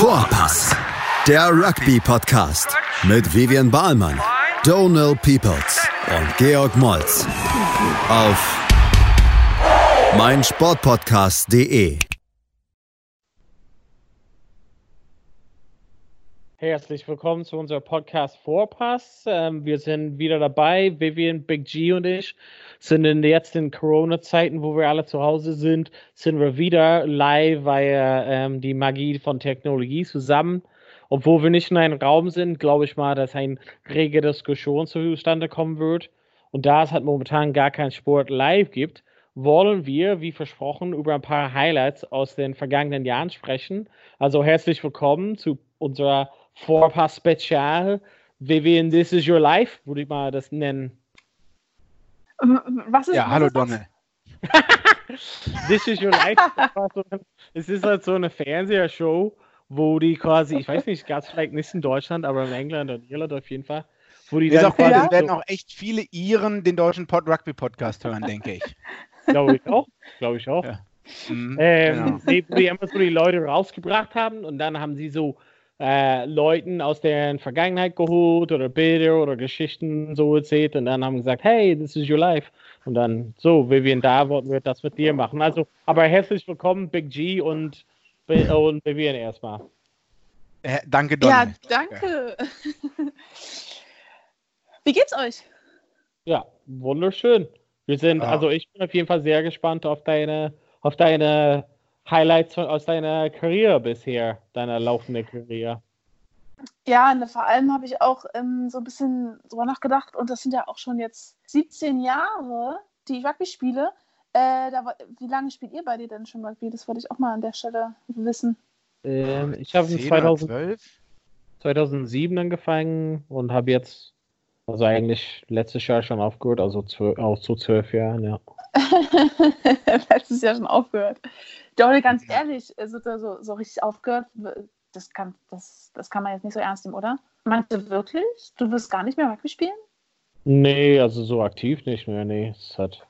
Vorpass, der Rugby-Podcast mit Vivian Bahlmann, Donal Peoples und Georg Moltz auf meinsportpodcast.de. Herzlich willkommen zu unserem Podcast Vorpass. Ähm, wir sind wieder dabei. Vivian, Big G und ich sind in jetzt in Corona-Zeiten, wo wir alle zu Hause sind, sind wir wieder live, weil ähm, die Magie von Technologie zusammen. Obwohl wir nicht in einem Raum sind, glaube ich mal, dass ein rege Diskussion zustande kommen wird. Und da es halt momentan gar keinen Sport live gibt, wollen wir, wie versprochen, über ein paar Highlights aus den vergangenen Jahren sprechen. Also herzlich willkommen zu unserer Vorpass Spezial. Vivian, This is Your Life, würde ich mal das nennen. Was ist Ja, was hallo ist? Donne. This is Your Life. ein- Es ist halt so eine Fernsehshow, wo die quasi, ich weiß nicht, gab es vielleicht nicht in Deutschland, aber in England und Irland auf jeden Fall, wo die Ist dann auch quasi es werden auch echt viele Iren den deutschen Pod Rugby Podcast hören, denke ich. glaube ich auch, glaube ich auch. Ja. Mhm, Ähm, genau. die so die Leute rausgebracht haben und dann haben sie so äh, Leuten aus deren Vergangenheit geholt oder Bilder oder Geschichten so erzählt und dann haben gesagt, hey, this is your life. Und dann, so, Vivian, da wollten wir das mit dir machen. Also, aber herzlich willkommen, Big G und, und Vivian erstmal. Äh, danke, Donne. Ja, danke. Wie geht's euch? Ja, wunderschön. Wir sind, Ja. also ich bin auf jeden Fall sehr gespannt auf deine, auf deine Highlights von, aus deiner Karriere bisher, deiner laufenden Karriere. Ja, ne, vor allem habe ich auch ähm, so ein bisschen drüber nachgedacht und das sind ja auch schon jetzt 17 Jahre, die ich Rugby spiele. Äh, da, wie lange spielt ihr bei dir denn schon Rugby? Das wollte ich auch mal an der Stelle wissen. Ähm, ich habe in 10 oder 2000, 12? 2007 angefangen und habe jetzt, also eigentlich letztes Jahr schon aufgehört, also zwölf, auch zu zwölf Jahren, ja. Letztes Jahr schon aufgehört. Doch, ganz ehrlich, so, so, so richtig aufgehört, das kann, das, das kann man jetzt nicht so ernst nehmen, oder? Meinst du wirklich? Du wirst gar nicht mehr Rugby spielen? Nee, also so aktiv nicht mehr, nee. Es hat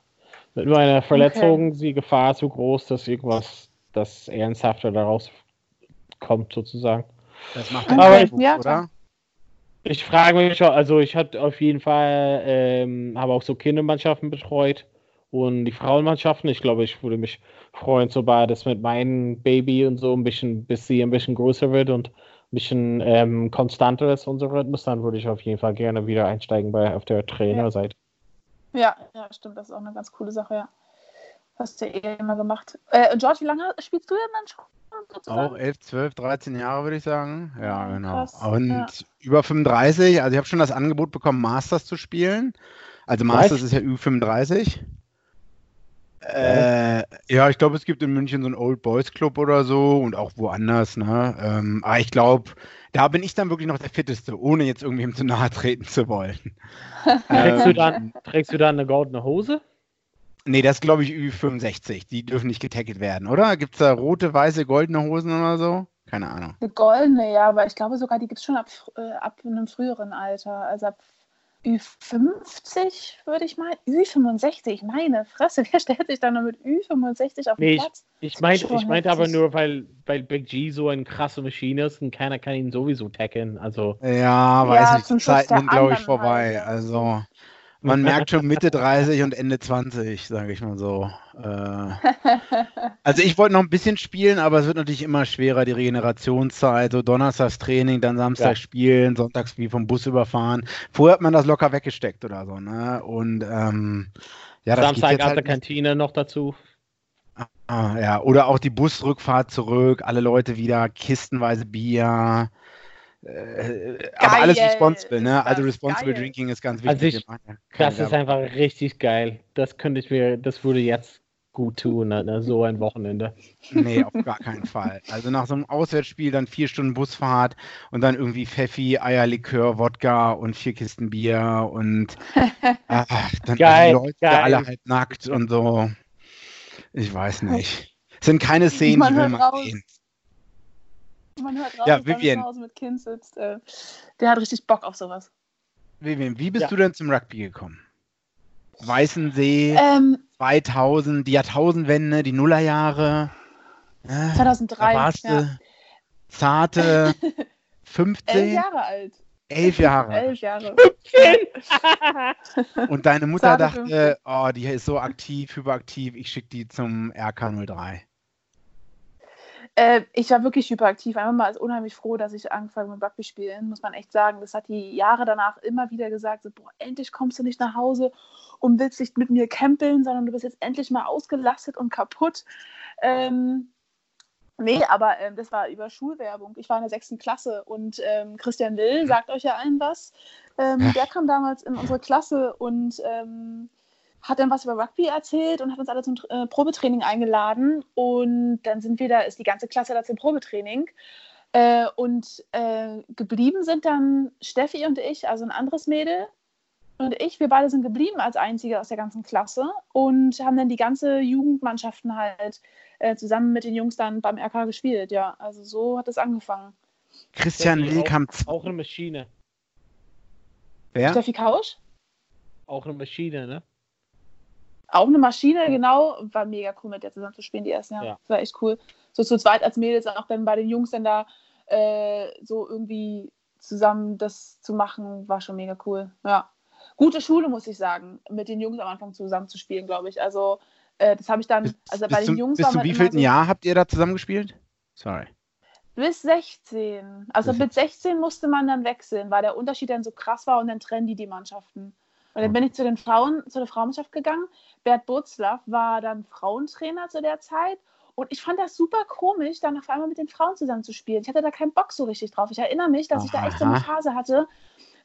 mit meiner Verletzung die Gefahr so groß, dass irgendwas, das ernsthafter daraus kommt, sozusagen. Das macht Okay, der Nachwuchs, ja, oder? Ich frage mich schon, also ich hatte auf jeden Fall, ähm, habe auch so Kindermannschaften betreut und die Frauenmannschaften. Ich glaube, ich würde mich freuen, sobald das mit meinem Baby und so ein bisschen, bis sie ein bisschen größer wird und ein bisschen ähm, konstanter ist, unser Rhythmus, dann würde ich auf jeden Fall gerne wieder einsteigen bei auf der Trainerseite. Ja, ja, stimmt, das ist auch eine ganz coole Sache, ja. Hast du ja eh immer gemacht. Äh, George, wie lange spielst du denn dann schon? sozusagen? Auch 11, 12, 13 Jahre, würde ich sagen. Ja, Ja, genau. krass, Und ja. über 35, also ich habe schon das Angebot bekommen, Masters zu spielen. Also Masters ist ja Ü35. Äh, ja, ich glaube, es gibt in München so einen Old Boys Club oder so und auch woanders, ne? Ähm, aber ich glaube, da bin ich dann wirklich noch der Fitteste, ohne jetzt irgendwem zu nahe treten zu wollen. Trägst, du Ähm, dann, trägst du dann eine goldene Hose? Nee, das glaube ich Ü65. Die dürfen nicht getackelt werden, oder? Gibt es da rote, weiße, goldene Hosen oder so? Keine Ahnung. Eine goldene, ja, aber ich glaube sogar, die gibt es schon ab, äh, ab einem früheren Alter. Also ab Ü50 würde ich mal. Ü65, meine Fresse, wer stellt sich da nur mit Ü65 auf den Nee, ich, Platz? ich meinte Schon ich meinte aber nur, weil, weil Big G so eine krasse Maschine ist und keiner kann ihn sowieso tackeln. Also, Ja, weiß Ja, nicht. Die Zeiten sind, glaube ich, vorbei. halt. Also, man merkt schon Mitte 30 und Ende 20, sage ich mal so. Äh, also, ich wollte noch ein bisschen spielen, aber es wird natürlich immer schwerer, die Regenerationszeit. So Donnerstags Training, dann Samstag Ja. spielen, Sonntags wie vom Bus überfahren. Vorher hat man das locker weggesteckt oder so, ne? Und, ähm, ja, das geht Samstag jetzt aus halt der. Kantine noch dazu. Ah, ja, oder auch die Busrückfahrt zurück, alle Leute wieder kistenweise Bier. Äh, aber alles Geil, responsible, ne? Also responsible geil. drinking ist ganz Also wichtig. ich- ja keine Das ist einfach richtig geil. Das könnte ich mir, das würde jetzt gut tun, ne? so ein Wochenende. Nee, auf gar keinen Fall. Also nach so einem Auswärtsspiel dann vier Stunden Busfahrt und dann irgendwie Pfeffi, Eierlikör, Wodka und vier Kisten Bier und ah, dann Geil, die Leute geil. alle halb nackt und so. Ich weiß nicht. Es sind keine Szenen, Man die will man raus. sehen. Man hört raus, Ja, Vivian. zu Hause mit Kind sitzt. Äh, der hat richtig Bock auf sowas. Vivian, wie bist Ja. du denn zum Rugby gekommen? Weißensee, Ähm, 2000, die Jahrtausendwende, die Nullerjahre. Ja, 2003, Da warst ja. du. zarte 15. Elf Jahre alt. Elf Jahre. Elf Jahre. Und deine Mutter Zarte dachte, oh, die ist so aktiv, hyperaktiv, ich schicke die zum RK03. Äh, ich war wirklich hyperaktiv. Einfach mal unheimlich froh, dass ich angefangen habe mit Rugby spielen, muss man echt sagen. Das hat die Jahre danach immer wieder gesagt: so, boah, endlich kommst du nicht nach Hause und willst nicht mit mir campeln, sondern du bist jetzt endlich mal ausgelastet und kaputt. Ähm, nee, aber ähm, das war über Schulwerbung. Ich war in der sechsten Klasse und ähm, Christian Will sagt euch ja allen was. Ähm, der kam damals in unsere Klasse und ähm, hat dann was über Rugby erzählt und hat uns alle zum äh, Probetraining eingeladen. Und dann sind wir da, ist die ganze Klasse da zum Probetraining. Äh, und äh, geblieben sind dann Steffi und ich, also ein anderes Mädel. Und ich, wir beide sind geblieben als Einzige aus der ganzen Klasse und haben dann die ganze Jugendmannschaften halt äh, zusammen mit den Jungs dann beim RK gespielt. Ja, also so hat es angefangen. Christian Will auch-. Auch eine Maschine. Wer? Steffi Kausch? Auch eine Maschine, ne? Auch eine Maschine, genau. War mega cool, mit der zusammen zu spielen, die ersten Jahre. Ja. Das war echt cool. So zu zweit als Mädels, auch dann bei den Jungs dann da äh, so irgendwie zusammen das zu machen, war schon mega cool. Ja. Gute Schule, muss ich sagen, mit den Jungs am Anfang zusammen zu spielen, glaube ich. Also, äh, das habe ich dann, also bis bei den zum, Jungs bis zum wievielten so, Jahr habt ihr da zusammengespielt? Sorry. Bis 16. Also Bis- mit 16 musste man dann wechseln, weil der Unterschied dann so krass war und dann trennen die die Mannschaften. Und dann bin ich zu den Frauen, zu der Frauenmannschaft gegangen. Bert Burzlaff war dann Frauentrainer zu der Zeit. Und ich fand das super komisch, dann auf einmal mit den Frauen zusammen zu spielen. Ich hatte da keinen Bock so richtig drauf. Ich erinnere mich, dass ich da echt so eine Aha. Phase hatte,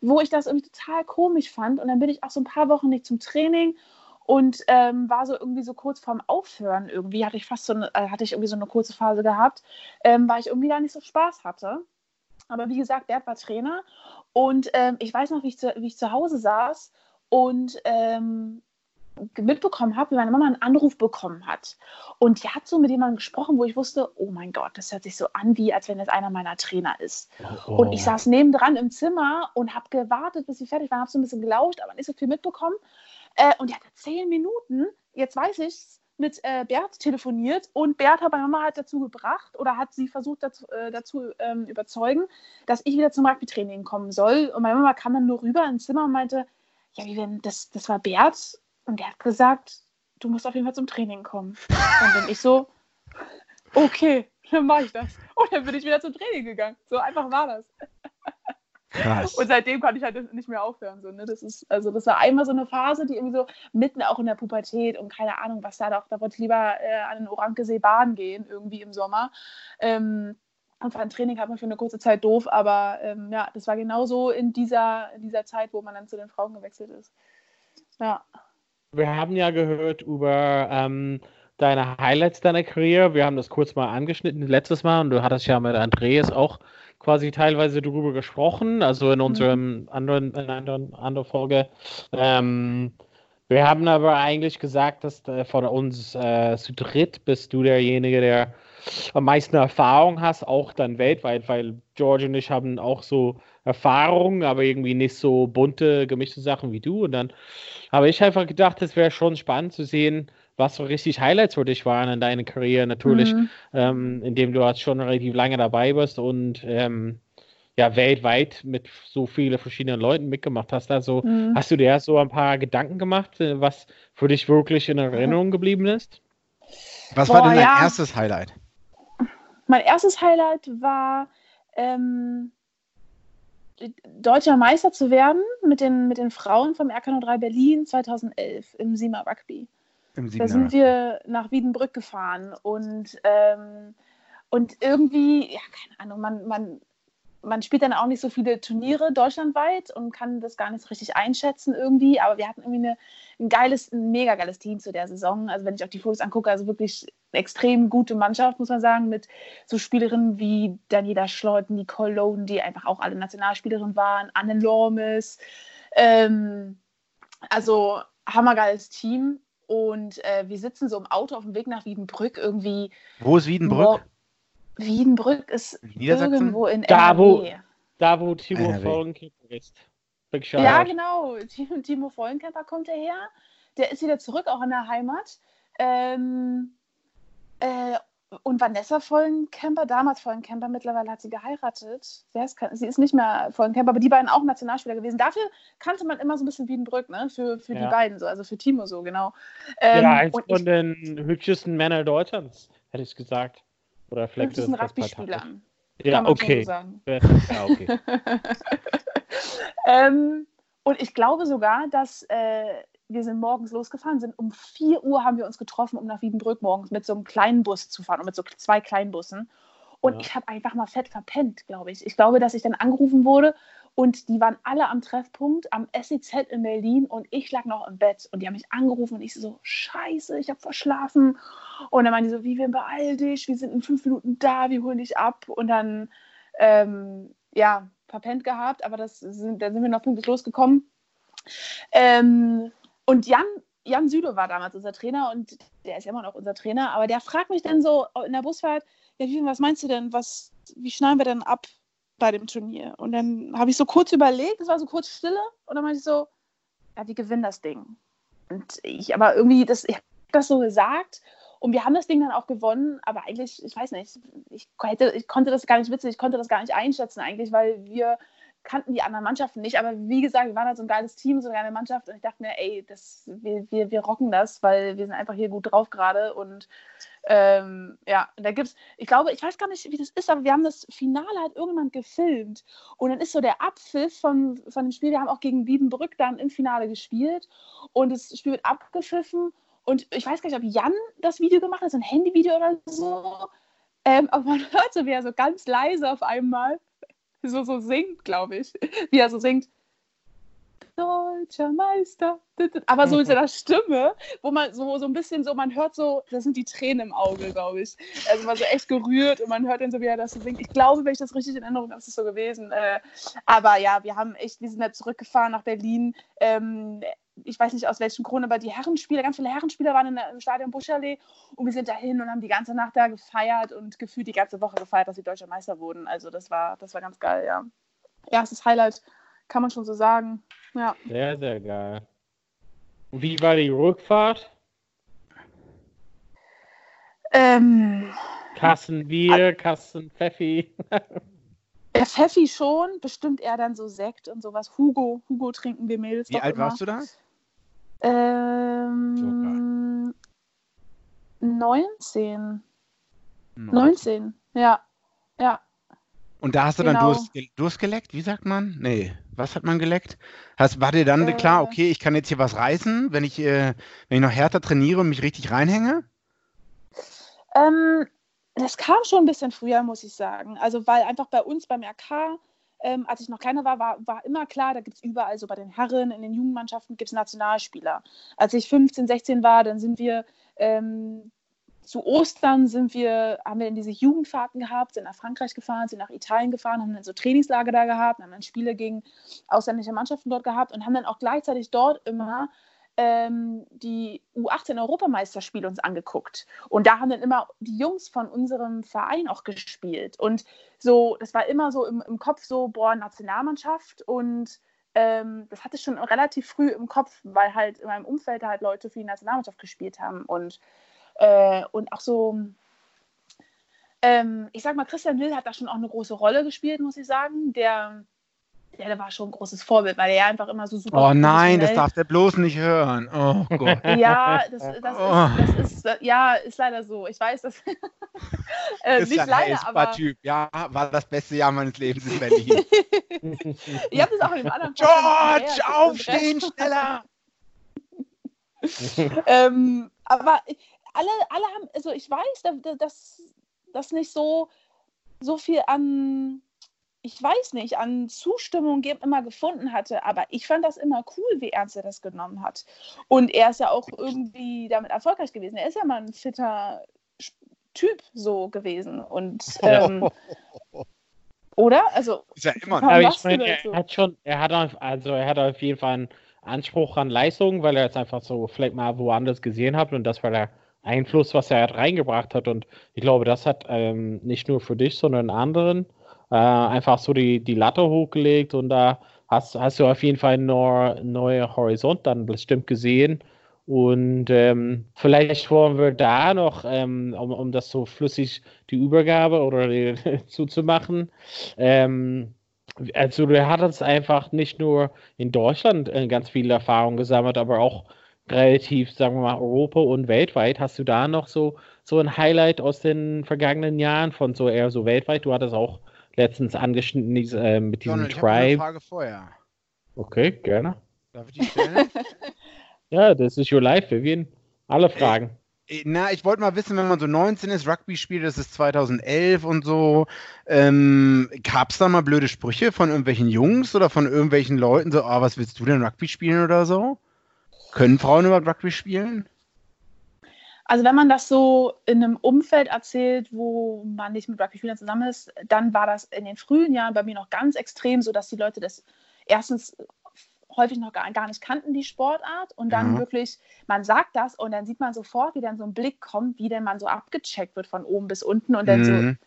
wo ich das irgendwie total komisch fand. Und dann bin ich auch so ein paar Wochen nicht zum Training und ähm, war so irgendwie so kurz vorm Aufhören irgendwie. Hatte ich fast so eine, äh, hatte ich irgendwie so eine kurze Phase gehabt, ähm, weil ich irgendwie da nicht so Spaß hatte. Aber wie gesagt, Bert war Trainer und ähm, ich weiß noch, wie ich zu, wie ich zu Hause saß und ähm, mitbekommen habe, wie meine Mama einen Anruf bekommen hat. Und die hat so mit jemandem gesprochen, wo ich wusste, oh mein Gott, das hört sich so an, wie als wenn das einer meiner Trainer ist. Und Oh. ich saß nebendran im Zimmer und habe gewartet, bis sie fertig war, habe so ein bisschen gelauscht, aber nicht so viel mitbekommen. Äh, und die hatte zehn Minuten, jetzt weiß ich mit äh, Bert telefoniert und Bert hat meine Mama halt dazu gebracht oder hat sie versucht dazu, äh, dazu ähm, überzeugen, dass ich wieder zum Rugby-Training kommen soll. Und meine Mama kam dann nur rüber ins Zimmer und meinte, ja, wie denn, das, das war Bert und der hat gesagt, du musst auf jeden Fall zum Training kommen. Und dann ich so, okay, dann mache ich das. Und dann bin ich wieder zum Training gegangen. So einfach war das. Krass. Und seitdem kann ich halt nicht mehr aufhören. So, ne? das, ist, also das war einmal so eine Phase, die irgendwie so mitten auch in der Pubertät und keine Ahnung, was da doch, da wollte ich lieber äh, an den Orankesee baden gehen, irgendwie im Sommer. Ähm, und fand Training hat man für eine kurze Zeit doof, aber ähm, ja, das war genauso in dieser, in dieser Zeit, wo man dann zu den Frauen gewechselt ist. Ja. Wir haben ja gehört über ähm, deine Highlights deiner Karriere. Wir haben das kurz mal angeschnitten letztes Mal und du hattest ja mit Andreas auch quasi teilweise darüber gesprochen, also in unserem anderen, in anderen, anderen Folge. Ähm, wir haben aber eigentlich gesagt, dass äh, von uns äh, zu dritt bist du derjenige, der am meisten Erfahrung hast, auch dann weltweit, weil George und ich haben auch so Erfahrungen, aber irgendwie nicht so bunte, gemischte Sachen wie du. Und dann habe ich einfach gedacht, es wäre schon spannend zu sehen, was so richtig Highlights für dich waren in deiner Karriere. Natürlich, Mhm. ähm, indem du jetzt schon relativ lange dabei bist und ähm, ja, weltweit mit so vielen verschiedenen Leuten mitgemacht hast. Also Mhm. hast du dir so ein paar Gedanken gemacht, äh, was für dich wirklich in Erinnerung geblieben ist? Was war Boah, denn dein ja. erstes Highlight? Mein erstes Highlight war, ähm, deutscher Meister zu werden mit den, mit den Frauen vom RK03 Berlin 2011 im Sima Rugby. Im Da sind wir nach Wiedenbrück gefahren und, ähm, und irgendwie, ja, keine Ahnung, man, man, man spielt dann auch nicht so viele Turniere deutschlandweit und kann das gar nicht so richtig einschätzen irgendwie, aber wir hatten irgendwie eine, ein geiles, ein mega geiles Team zu der Saison. Also wenn ich auch die Fotos angucke, also wirklich extrem gute Mannschaft, muss man sagen, mit so Spielerinnen wie Daniela Schleut, Nicole Loden, die einfach auch alle Nationalspielerinnen waren, Anne Lormes, ähm, also hammergeiles Team. Und äh, wir sitzen so im Auto auf dem Weg nach Wiedenbrück irgendwie. Wo ist Wiedenbrück? Wiedenbrück ist irgendwo in Da, wo- NRW. Da, wo Timo NRW. Vollenkicker ist. Big Ja, genau. Timo, Vollenkämper kommt daher. Der ist wieder zurück, auch in der Heimat. Ähm, äh, und Vanessa Vollenkemper, damals Vollenkemper, mittlerweile hat sie geheiratet. Ist, sie ist nicht mehr Vollenkemper, aber die beiden auch Nationalspieler gewesen. Dafür kannte man immer so ein bisschen Wiedenbrück, ne? Für, für ja. die beiden so, also für Timo so, genau. Ähm, ja, eins von den hübschesten Männern Deutschlands, hätte ich gesagt. Oder vielleicht hübschesten Rugby-Spielern. Ja, okay. So ja, okay. ähm, und ich glaube sogar, dass äh, wir sind morgens losgefahren, sind um 4 Uhr haben wir uns getroffen, um nach Wiedenbrück morgens mit so einem kleinen Bus zu fahren und mit so zwei kleinen Bussen. Und ja. ich habe einfach mal fett verpennt, glaube ich. Ich glaube, dass ich dann angerufen wurde und die waren alle am Treffpunkt am SEZ in Berlin und ich lag noch im Bett und die haben mich angerufen und ich so, scheiße, ich habe verschlafen. Und dann meinen die so, Vivian, beeil dich, wir sind in fünf Minuten da, wir holen dich ab. Und dann, ähm, ja, verpennt gehabt, aber das sind, dann sind wir noch pünktlich losgekommen. Ähm, und Jan, Jan Süle war damals unser Trainer und der ist ja immer noch unser Trainer, aber der fragt mich dann so in der Busfahrt, ja, was meinst du denn, was, wie schneiden wir denn ab bei dem Turnier? Und dann habe ich so kurz überlegt, es war so kurz Stille und dann meinte ich so, ja, wir gewinnen das Ding. Und ich, aber irgendwie, das, ich habe das so gesagt und wir haben das Ding dann auch gewonnen, aber eigentlich, ich weiß nicht, ich, hätte, ich konnte das gar nicht witzig, ich konnte das gar nicht einschätzen eigentlich, weil wir kannten die anderen Mannschaften nicht, aber wie gesagt, wir waren halt so ein geiles Team, so eine geile Mannschaft und ich dachte mir, ey, das, wir, wir, wir rocken das, weil wir sind einfach hier gut drauf gerade und ähm, ja, da gibt's, ich glaube, ich weiß gar nicht, wie das ist, aber wir haben das Finale halt irgendwann gefilmt und dann ist so der Abpfiff von, von dem Spiel, wir haben auch gegen Wiedenbrück dann im Finale gespielt und das Spiel wird abgepfiffen und ich weiß gar nicht, ob Jan das Video gemacht hat, so ein Handyvideo oder so, ähm, aber man hört so, wie er so ganz leise auf einmal so, so singt, glaube ich. Wie er so singt. Deutscher Meister. Aber so mit seiner Stimme, wo man so, so ein bisschen so, man hört so, das sind die Tränen im Auge, glaube ich. Also man so echt gerührt und man hört dann so, wie er das so singt. Ich glaube, wenn ich das richtig in Erinnerung habe, ist es so gewesen. Äh, aber ja, wir haben echt, wir sind da zurückgefahren nach Berlin. Ich weiß nicht aus welchem Grund, aber die Herrenspieler, ganz viele Herrenspieler waren in, im Stadion Buschallee und wir sind dahin und haben die ganze Nacht da gefeiert und gefühlt die ganze Woche gefeiert, dass sie deutscher Meister wurden. Also das war, das war ganz geil, ja. Erstes Highlight, kann man schon so sagen. Ja. Sehr, sehr geil. Wie war die Rückfahrt? Ähm, Kassen Bier, Kassen Pfeffi. Der Pfeffi schon, bestimmt eher dann so Sekt und sowas. Hugo, Hugo trinken wir Mädels. Wie alt immer. warst du da? Ähm, 19. 19, ja. Ja. Und da hast du genau. dann Durst, Durst geleckt? Wie sagt man? Nee, was hat man geleckt? Hast, war dir dann äh, klar, okay, ich kann jetzt hier was reißen, wenn ich, äh, wenn ich noch härter trainiere und mich richtig reinhänge? Ähm, das kam schon ein bisschen früher, muss ich sagen. Also, weil einfach bei uns beim RK, ähm, als ich noch kleiner war, war, war immer klar, da gibt es überall, so bei den Herren, in den Jugendmannschaften gibt es Nationalspieler. Als ich 15, 16 war, dann sind wir ähm, zu Ostern sind wir, haben wir in diese Jugendfahrten gehabt, sind nach Frankreich gefahren, sind nach Italien gefahren, haben dann so Trainingslager da gehabt, haben dann Spiele gegen ausländische Mannschaften dort gehabt und haben dann auch gleichzeitig dort immer ähm, die U18-Europameisterspiele uns angeguckt. Und da haben dann immer die Jungs von unserem Verein auch gespielt. Und so, das war immer so im, im Kopf so, boah, Nationalmannschaft. Und ähm, das hatte ich schon relativ früh im Kopf, weil halt in meinem Umfeld halt Leute für die Nationalmannschaft gespielt haben. Und, äh, und auch so, ähm, ich sag mal, Christian Will hat da schon auch eine große Rolle gespielt, muss ich sagen. Der ja, der war schon ein großes Vorbild, weil er einfach immer so super. Oh nein, das darf der bloß nicht hören. Oh Gott. ja, das, das, oh. ist, das ist, ja, ist leider so. Ich weiß, das äh, ist nicht ja leider, aber Typ. Ja, war das beste Jahr meines Lebens in Berlin. Ihr habt es auch in dem anderen George, aufstehen, schneller! ähm, aber alle, alle haben, also ich weiß, dass das nicht so, so viel an ich weiß nicht, an Zustimmung immer gefunden hatte. Aber ich fand das immer cool, wie ernst er das genommen hat. Und er ist ja auch irgendwie damit erfolgreich gewesen. Er ist ja mal ein fitter Typ so gewesen. Und ähm, oder? Also ist ja immer. Aber ich meine, er so? hat schon, er hat also er hat auf jeden Fall einen Anspruch an Leistung, weil er es einfach so vielleicht mal woanders gesehen hat und das war der Einfluss, was er halt reingebracht hat. Und ich glaube, das hat ähm, nicht nur für dich, sondern anderen äh, einfach so die, die Latte hochgelegt und da hast, hast du auf jeden Fall einen neuen Horizont dann bestimmt gesehen. Und ähm, vielleicht wollen wir da noch, ähm, um, um das so flüssig die Übergabe oder die, zuzumachen, ähm, also du hattest einfach nicht nur in Deutschland äh, ganz viel Erfahrung gesammelt, aber auch relativ, sagen wir mal, Europa und weltweit. Hast du da noch so, so ein Highlight aus den vergangenen Jahren von so eher so weltweit? Du hattest auch letztens angeschnitten äh, mit diesem Donald, Tribe. Ich eine Frage vorher. Okay, gerne. Darf ich die stellen? ja, das ist your life, Vivian. Alle Fragen. Äh, na, ich wollte mal wissen, wenn man so 19 ist, Rugby spielt, das ist 2011 und so, ähm, gab es da mal blöde Sprüche von irgendwelchen Jungs oder von irgendwelchen Leuten, so, ah, was willst du denn Rugby spielen oder so? Können Frauen überhaupt Rugby spielen? Also wenn man das so in einem Umfeld erzählt, wo man nicht mit Rugby-Spielern zusammen ist, dann war das in den frühen Jahren bei mir noch ganz extrem, so dass die Leute das erstens häufig noch gar, gar nicht kannten, die Sportart. Und dann mhm. wirklich, man sagt das und dann sieht man sofort, wie dann so ein Blick kommt, wie denn man so abgecheckt wird von oben bis unten und dann mhm.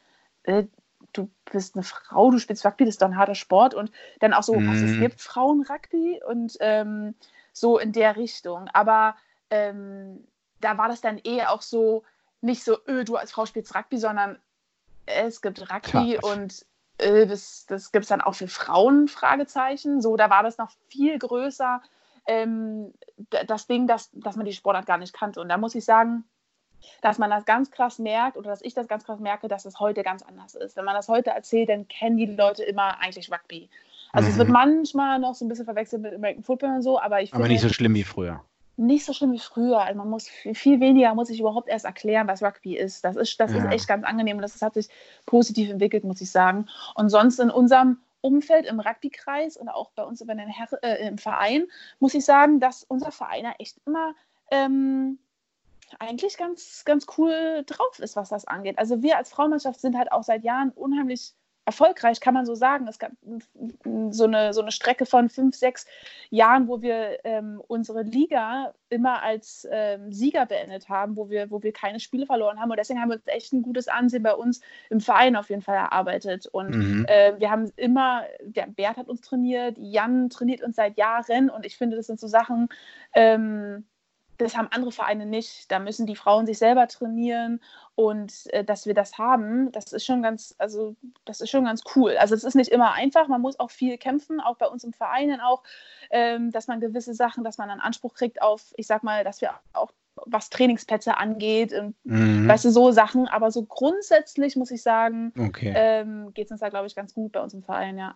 so, äh, du bist eine Frau, du spielst Rugby, das ist doch ein harter Sport. Und dann auch so, mhm. was, es gibt Frauen-Rugby und ähm, so in der Richtung. Aber ähm, da war das dann eher auch so, nicht so, öh, du als Frau spielst Rugby, sondern es gibt Rugby Klar. und äh, das, das gibt es dann auch für Frauen, Fragezeichen. So, da war das noch viel größer, ähm, das Ding, dass, dass man die Sportart gar nicht kannte. Und da muss ich sagen, dass man das ganz krass merkt oder dass ich das ganz krass merke, dass es heute ganz anders ist. Wenn man das heute erzählt, dann kennen die Leute immer eigentlich Rugby. Also mhm. es wird mhm. manchmal noch so ein bisschen verwechselt mit American Football und so, aber ich Aber nicht so schlimm wie früher nicht so schlimm wie früher. Also man muss viel weniger muss ich überhaupt erst erklären, was Rugby ist. Das ist, das ja. ist echt ganz angenehm und das hat sich positiv entwickelt, muss ich sagen. Und sonst in unserem Umfeld im Rugby-Kreis und auch bei uns über den Her äh, im Verein muss ich sagen, dass unser Verein ja echt immer ähm, eigentlich ganz, ganz cool drauf ist, was das angeht. Also wir als Frauenmannschaft sind halt auch seit Jahren unheimlich erfolgreich, kann man so sagen. Es gab so eine, so eine Strecke von fünf, sechs Jahren, wo wir ähm, unsere Liga immer als ähm, Sieger beendet haben, wo wir, wo wir keine Spiele verloren haben. Und deswegen haben wir uns echt ein gutes Ansehen bei uns im Verein auf jeden Fall erarbeitet. Und mhm. äh, wir haben immer, der Bert hat uns trainiert, Jan trainiert uns seit Jahren. Und ich finde, das sind so Sachen, ähm, das haben andere Vereine nicht. Da müssen die Frauen sich selber trainieren und äh, dass wir das haben, das ist schon ganz, also das ist schon ganz cool. Also es ist nicht immer einfach, man muss auch viel kämpfen, auch bei uns im Verein auch, ähm, dass man gewisse Sachen, dass man einen Anspruch kriegt auf, ich sag mal, dass wir auch was Trainingsplätze angeht, und, mhm. weißt du, so Sachen. Aber so grundsätzlich muss ich sagen, okay. ähm, geht es uns da, glaube ich, ganz gut bei uns im Verein, ja.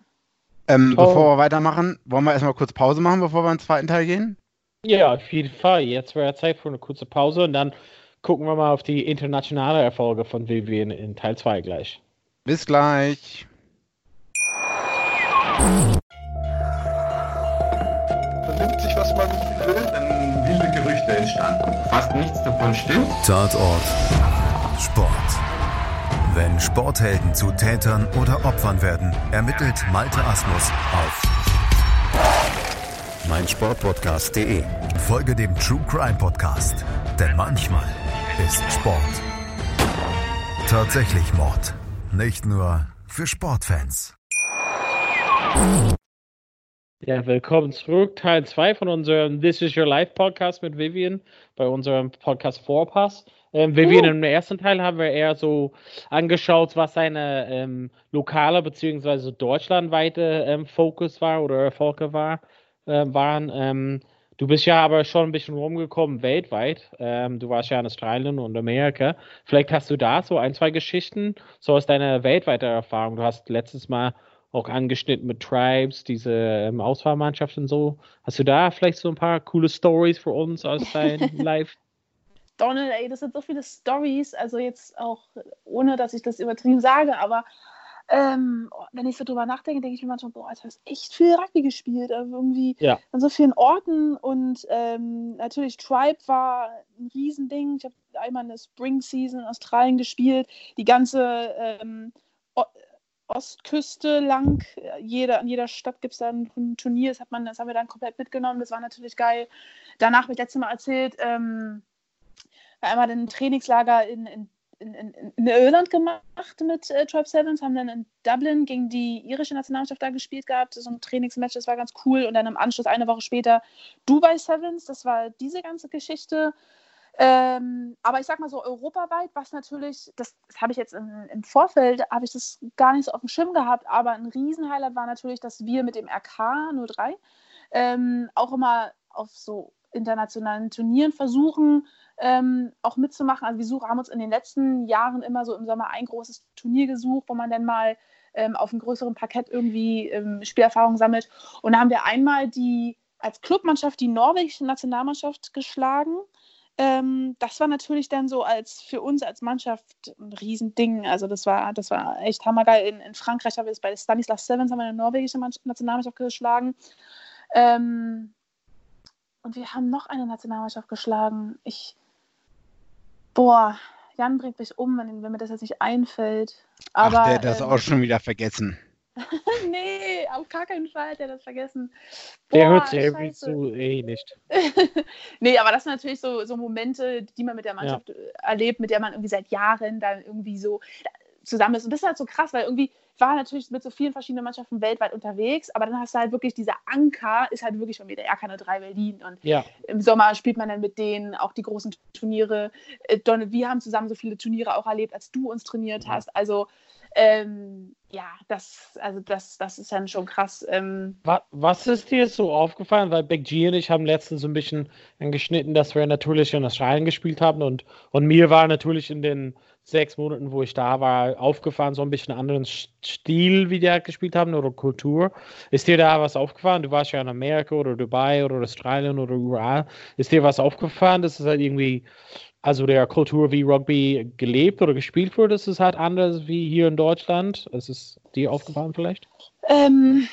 Ähm, oh. Bevor wir weitermachen, wollen wir erstmal kurz Pause machen, bevor wir ins zweiten Teil gehen? Ja, auf jeden Fall. Jetzt wäre Zeit für eine kurze Pause und dann gucken wir mal auf die internationale Erfolge von Vivian in Teil 2 gleich. Bis gleich. Vernimmt sich, was man will, dann wilde Gerüchte entstanden. Fast nichts davon stimmt. Tatort. Sport. Wenn Sporthelden zu Tätern oder Opfern werden, ermittelt Malte Asmus auf meinsportpodcast.de. Folge dem True Crime Podcast, denn manchmal ist Sport tatsächlich Mord. Nicht nur für Sportfans. Ja, willkommen zurück. Teil 2 von unserem This is Your Life Podcast mit Vivian bei unserem Podcast Vorpass. Ähm, Vivian, uh. im ersten Teil haben wir eher so angeschaut, was seine ähm, lokale bzw. deutschlandweite ähm, Fokus war oder Erfolge war äh, waren. Ähm, du bist ja aber schon ein bisschen rumgekommen weltweit. Ähm, du warst ja in Australien und Amerika. Vielleicht hast du da so ein, zwei Geschichten, so aus deiner weltweiten Erfahrung. Du hast letztes Mal auch angeschnitten mit Tribes, diese ähm, Auswahlmannschaft und so. Hast du da vielleicht so ein paar coole Stories für uns aus deinem Live? Donald, ey, das sind so viele Stories, also jetzt auch ohne, dass ich das übertrieben sage, aber ähm, wenn ich so drüber nachdenke, denke ich mir manchmal, boah, Alter, hast echt viel Rugby gespielt. Also irgendwie ja. an so vielen Orten und ähm, natürlich Tribe war ein Riesending. Ich habe einmal eine Spring Season in Australien gespielt. Die ganze ähm, Ostküste lang, jeder, an jeder Stadt gibt es dann ein Turnier, das, hat man, das haben wir dann komplett mitgenommen, das war natürlich geil. Danach habe ich letztes Mal erzählt, ähm, einmal ein Trainingslager in, in in, in, in, Irland gemacht mit äh, Tribe Sevens, haben dann in Dublin gegen die irische Nationalmannschaft da gespielt gehabt, so ein Trainingsmatch, das war ganz cool. Und dann im Anschluss eine Woche später Dubai Sevens, das war diese ganze Geschichte. Ähm, aber ich sag mal so europaweit, was natürlich, das, das habe ich jetzt im, im Vorfeld, habe ich das gar nicht so auf dem Schirm gehabt, aber ein Riesenhighlight war natürlich, dass wir mit dem RK 03 ähm, auch immer auf so internationalen Turnieren versuchen, ähm, auch mitzumachen. Also wir suchen, haben uns in den letzten Jahren immer so im Sommer ein großes Turnier gesucht, wo man dann mal ähm, auf einem größeren Parkett irgendwie ähm, Spielerfahrung sammelt. Und da haben wir einmal die als Clubmannschaft die norwegische Nationalmannschaft geschlagen. Ähm, das war natürlich dann so als für uns als Mannschaft ein Riesending. Also das war, das war echt hammergeil. In, in Frankreich haben wir es bei Stanislas Sevens haben wir eine norwegische Nationalmannschaft geschlagen. Ähm, und wir haben noch eine Nationalmannschaft geschlagen. Ich, boah, Jan bringt mich um, wenn, wenn mir das jetzt nicht einfällt. Aber, Ach, der hat das ähm, auch schon wieder vergessen. nee, auf gar keinen Fall hat er das vergessen. Boah, der hört sich irgendwie zu eh nicht. nee, aber das sind natürlich so, so Momente, die man mit der Mannschaft ja. erlebt, mit der man irgendwie seit Jahren dann irgendwie so zusammen ist. Und das ist halt so krass, weil irgendwie war natürlich mit so vielen verschiedenen Mannschaften weltweit unterwegs, aber dann hast du halt wirklich dieser Anker, ist halt wirklich schon wieder RK 3 Berlin. Und ja. im Sommer spielt man dann mit denen auch die großen Turniere. Äh, Donald, wir haben zusammen so viele Turniere auch erlebt, als du uns trainiert hast. Also ähm, ja, das, also das, das ist dann schon krass. Ähm. Was ist dir so aufgefallen? Weil Big G und ich haben letztens so ein bisschen angeschnitten, dass wir natürlich in Australien gespielt haben und, und mir war natürlich in den sechs Monaten, wo ich da war, aufgefallen, so ein bisschen anderen Stil, wie die halt gespielt haben oder Kultur. Ist dir da was aufgefallen? Du warst ja in Amerika oder Dubai oder Australien oder überall. Ist dir was aufgefallen, dass es halt irgendwie, also der Kultur wie Rugby gelebt oder gespielt wird, ist es halt anders wie hier in Deutschland? Ist es dir aufgefallen vielleicht? Ähm,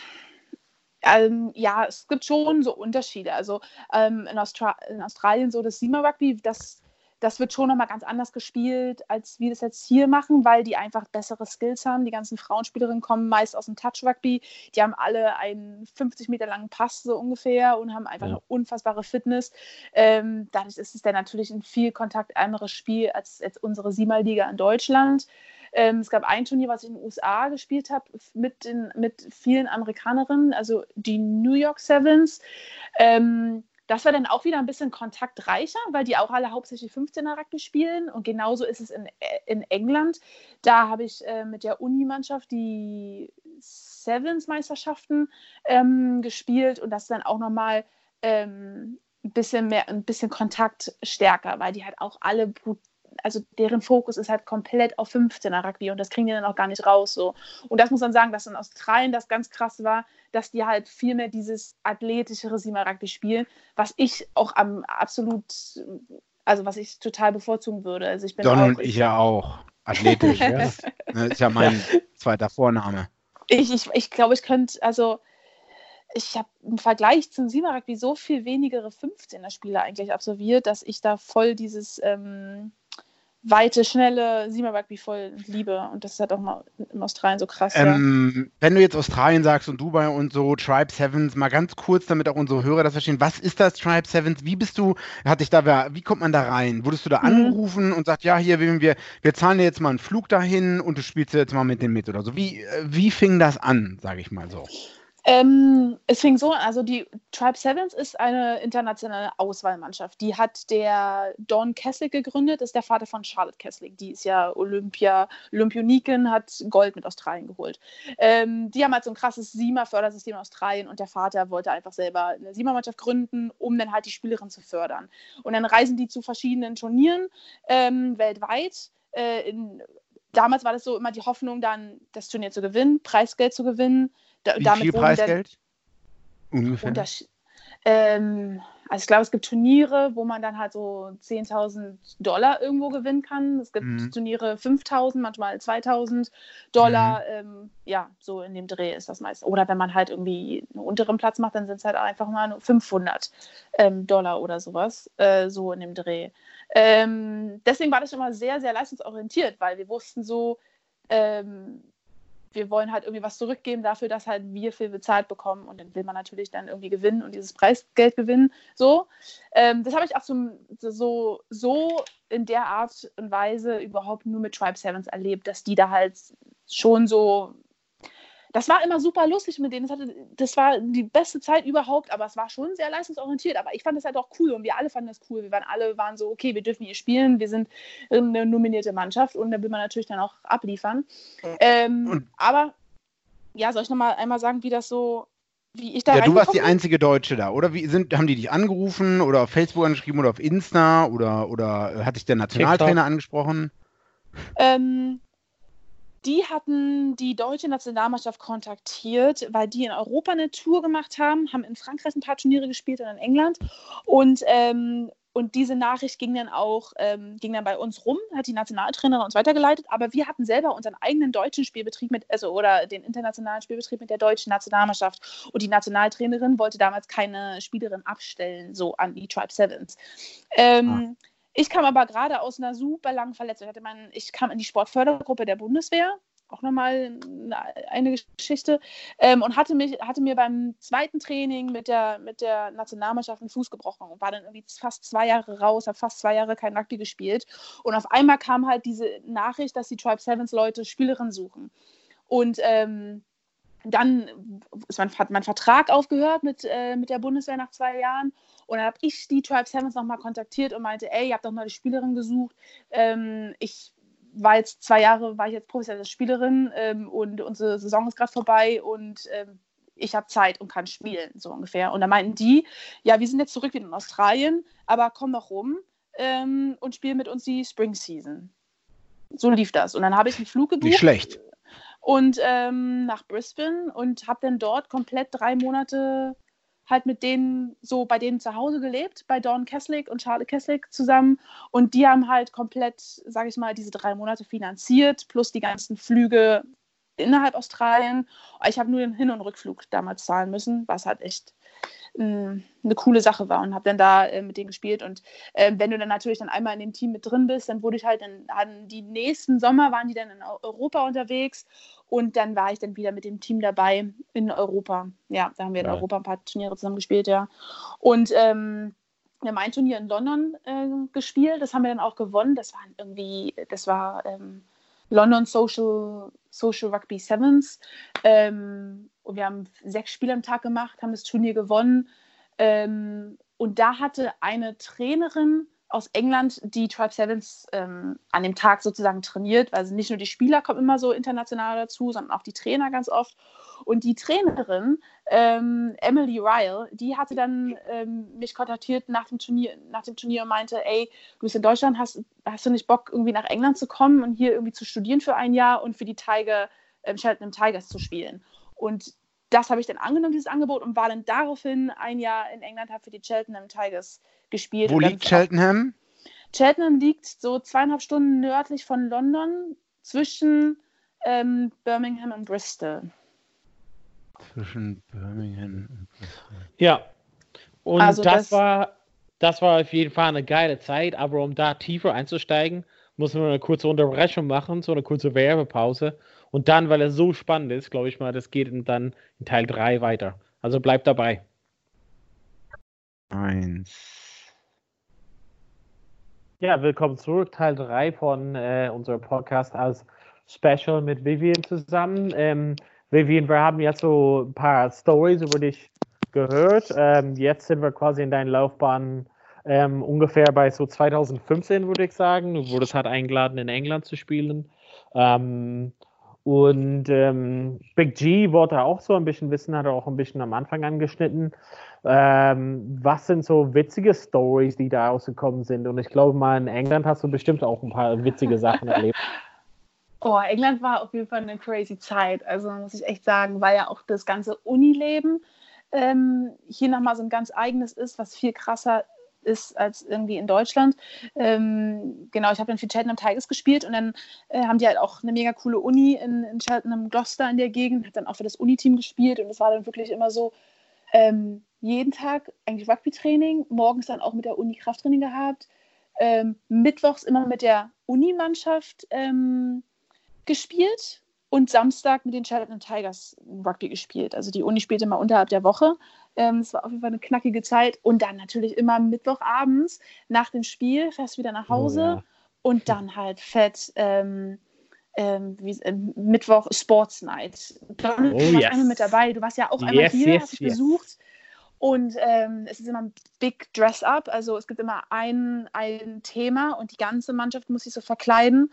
ähm, ja, es gibt schon so Unterschiede. Also ähm, in, Austra in, Australien so das Sima Rugby, das das wird schon nochmal ganz anders gespielt, als wir das jetzt hier machen, weil die einfach bessere Skills haben. Die ganzen Frauenspielerinnen kommen meist aus dem Touch-Rugby. Die haben alle einen 50 Meter langen Pass so ungefähr und haben einfach ja. eine unfassbare Fitness. Ähm, dadurch ist es dann natürlich ein viel kontaktärmeres Spiel als jetzt unsere Siemalliga in Deutschland. Ähm, es gab ein Turnier, was ich in den USA gespielt habe, mit, mit vielen Amerikanerinnen, also die New York Sevens. Ähm, das war dann auch wieder ein bisschen kontaktreicher, weil die auch alle hauptsächlich 15er Rugby spielen. Und genauso ist es in, in England. Da habe ich äh, mit der Unimannschaft die Sevens-Meisterschaften ähm, gespielt und das dann auch nochmal ähm, ein bisschen mehr, ein bisschen kontaktstärker, weil die halt auch alle also deren Fokus ist halt komplett auf 15er Rugby und das kriegen die dann auch gar nicht raus so. Und das muss man sagen, dass in Australien das ganz krass war, dass die halt viel mehr dieses athletischere Sima Rugby spielen, was ich auch am absolut, also was ich total bevorzugen würde. Also ich bin Don auch, und ich ja auch. Athletisch, ja. Das ist ja mein zweiter Vorname. Ich, ich, ich glaube, ich könnte, also ich habe im Vergleich zum Sima Rugby so viel weniger 15er-Spiele eigentlich absolviert, dass ich da voll dieses ähm, weite, schnelle Sima Rugby voll liebe. Und das ist halt auch mal in Australien so krass. Ähm, ja. Wenn du jetzt Australien sagst und Dubai und so, Tribe Sevens, mal ganz kurz, damit auch unsere Hörer das verstehen. Was ist das Tribe Sevens? Wie bist du, hat dich da, wie kommt man da rein? Wurdest du da mhm. angerufen und sagt, ja, hier, wir, wir zahlen dir jetzt mal einen Flug dahin und du spielst jetzt mal mit dem mit oder so? Wie, äh, wie fing das an, sage ich mal so? Ähm, es fing so an, also die Tribe Sevens ist eine internationale Auswahlmannschaft. Die hat der Don Kessler gegründet, ist der Vater von Charlotte Kessler. Die ist ja Olympia, Olympioniken, hat Gold mit Australien geholt. Ähm, die haben halt so ein krasses SIMA-Fördersystem in Australien und der Vater wollte einfach selber eine SIMA-Mannschaft gründen, um dann halt die Spielerin zu fördern. Und dann reisen die zu verschiedenen Turnieren ähm, weltweit. Äh, in, damals war das so immer die Hoffnung, dann das Turnier zu gewinnen, Preisgeld zu gewinnen. Da, Wie damit viel Preisgeld? Ungefähr. Ähm, also ich glaube, es gibt Turniere, wo man dann halt so 10.000 Dollar irgendwo gewinnen kann. Es gibt mhm. Turniere 5.000, manchmal 2.000 Dollar. Mhm. Ähm, ja, so in dem Dreh ist das meist. Oder wenn man halt irgendwie einen unteren Platz macht, dann sind es halt einfach mal nur 500 ähm, Dollar oder sowas. Äh, so in dem Dreh. Ähm, deswegen war das immer sehr, sehr leistungsorientiert, weil wir wussten so, ähm, wir wollen halt irgendwie was zurückgeben dafür, dass halt wir viel bezahlt bekommen und dann will man natürlich dann irgendwie gewinnen und dieses Preisgeld gewinnen. So, ähm, das habe ich auch so, so, so in der Art und Weise überhaupt nur mit Tribe Sevens erlebt, dass die da halt schon so das war immer super lustig mit denen. Das, hatte, das war die beste Zeit überhaupt, aber es war schon sehr leistungsorientiert. Aber ich fand das halt auch cool und wir alle fanden das cool. Wir waren alle waren so, okay, wir dürfen hier spielen, wir sind eine nominierte Mannschaft und da will man natürlich dann auch abliefern. Ähm, aber ja, soll ich nochmal einmal sagen, wie das so, wie ich da Ja, du warst die einzige Deutsche da, oder? Wie sind, haben die dich angerufen oder auf Facebook angeschrieben oder auf Insta oder, oder hat dich der Nationaltrainer angesprochen? Ähm, die hatten die deutsche Nationalmannschaft kontaktiert, weil die in Europa eine Tour gemacht haben, haben in Frankreich ein paar Turniere gespielt und in England. Und, ähm, und diese Nachricht ging dann auch ähm, ging dann bei uns rum, hat die Nationaltrainerin uns weitergeleitet. Aber wir hatten selber unseren eigenen deutschen Spielbetrieb mit, also oder den internationalen Spielbetrieb mit der deutschen Nationalmannschaft. Und die Nationaltrainerin wollte damals keine Spielerin abstellen, so an die Tribe Sevens. Ähm, ah. Ich kam aber gerade aus einer super langen Verletzung. Ich, hatte mein, ich kam in die Sportfördergruppe der Bundeswehr, auch nochmal eine Geschichte, ähm, und hatte, mich, hatte mir beim zweiten Training mit der, mit der Nationalmannschaft einen Fuß gebrochen und war dann irgendwie fast zwei Jahre raus, habe fast zwei Jahre kein Rugby gespielt. Und auf einmal kam halt diese Nachricht, dass die Tribe Sevens Leute Spielerinnen suchen. Und ähm, dann mein, hat mein Vertrag aufgehört mit, äh, mit der Bundeswehr nach zwei Jahren. Und dann habe ich die Tribe Sevens nochmal kontaktiert und meinte, ey, ihr habt doch mal die Spielerin gesucht. Ähm, ich war jetzt zwei Jahre, war ich jetzt professionelle Spielerin ähm, und unsere Saison ist gerade vorbei und ähm, ich habe Zeit und kann spielen, so ungefähr. Und da meinten die, ja, wir sind jetzt zurück wieder in Australien, aber komm doch rum ähm, und spiel mit uns die Spring Season. So lief das. Und dann habe ich einen Flug gebucht. Nicht schlecht und ähm, nach Brisbane und habe dann dort komplett drei Monate halt mit denen so bei denen zu Hause gelebt, bei Dawn Kesslick und Charlotte Kesslick zusammen. Und die haben halt komplett, sage ich mal, diese drei Monate finanziert, plus die ganzen Flüge innerhalb Australien. Ich habe nur den Hin- und Rückflug damals zahlen müssen, was halt echt eine coole Sache war und habe dann da äh, mit denen gespielt. Und äh, wenn du dann natürlich dann einmal in dem Team mit drin bist, dann wurde ich halt in, an die nächsten Sommer waren die dann in Europa unterwegs und dann war ich dann wieder mit dem Team dabei in Europa. Ja, da haben wir in ja. Europa ein paar Turniere zusammen gespielt, ja. Und ähm, wir haben ein Turnier in London äh, gespielt, das haben wir dann auch gewonnen. Das war irgendwie, das war ähm, London Social, Social Rugby Sevens. Ähm, und wir haben sechs Spiele am Tag gemacht, haben das Turnier gewonnen. Ähm, und da hatte eine Trainerin aus England die Tribe Sevens ähm, an dem Tag sozusagen trainiert. Also nicht nur die Spieler kommen immer so international dazu, sondern auch die Trainer ganz oft. Und die Trainerin, ähm, Emily Ryle, die hatte dann ähm, mich kontaktiert nach dem, Turnier, nach dem Turnier und meinte, ey, du bist in Deutschland, hast, hast du nicht Bock, irgendwie nach England zu kommen und hier irgendwie zu studieren für ein Jahr und für die Tiger, ähm, Cheltenham Tigers zu spielen? Und das habe ich dann angenommen, dieses Angebot, und war dann daraufhin ein Jahr in England, habe für die Cheltenham Tigers gespielt. Wo liegt Cheltenham? Cheltenham liegt so zweieinhalb Stunden nördlich von London, zwischen ähm, Birmingham und Bristol. Zwischen Birmingham und Bristol. Ja. Und also das, das, war, das war auf jeden Fall eine geile Zeit, aber um da tiefer einzusteigen, muss man eine kurze Unterbrechung machen, so eine kurze Werbepause. Und dann, weil es so spannend ist, glaube ich mal, das geht dann in Teil 3 weiter. Also bleibt dabei. Eins. Ja, willkommen zurück, Teil 3 von äh, unserem Podcast als Special mit Vivian zusammen. Ähm, Vivian, wir haben jetzt so ein paar Stories über dich gehört. Ähm, jetzt sind wir quasi in deiner Laufbahn ähm, ungefähr bei so 2015, würde ich sagen. Du wurdest halt eingeladen, in England zu spielen. Ähm, und ähm, Big G wollte auch so ein bisschen wissen, hat er auch ein bisschen am Anfang angeschnitten. Ähm, was sind so witzige Stories, die da rausgekommen sind? Und ich glaube mal, in England hast du bestimmt auch ein paar witzige Sachen erlebt. Oh, England war auf jeden Fall eine crazy Zeit. Also muss ich echt sagen, weil ja auch das ganze Unileben ähm, hier nochmal so ein ganz eigenes ist, was viel krasser ist als irgendwie in Deutschland. Ähm, genau, ich habe dann für Cheltenham Tigers gespielt und dann äh, haben die halt auch eine mega coole Uni in, in Cheltenham Gloucester in der Gegend, hat dann auch für das Uni-Team gespielt und es war dann wirklich immer so, ähm, jeden Tag eigentlich Rugby-Training, morgens dann auch mit der Uni Krafttraining gehabt, ähm, mittwochs immer mit der Unimannschaft ähm, gespielt und Samstag mit den Charlotte Tigers Rugby gespielt. Also die Uni spielte mal unterhalb der Woche. Ähm, es war auf jeden Fall eine knackige Zeit. Und dann natürlich immer Mittwochabends nach dem Spiel fährst wieder nach Hause Oh, ja. und dann halt fett ähm, ähm, wie, äh, Mittwoch Sports Night. Donald, Oh, du warst yes. einmal mit dabei. Du warst ja auch einmal Yes, hier, yes, hast dich besucht. Und ähm, es ist immer ein Big Dress-Up. Also es gibt immer ein, ein Thema und die ganze Mannschaft muss sich so verkleiden.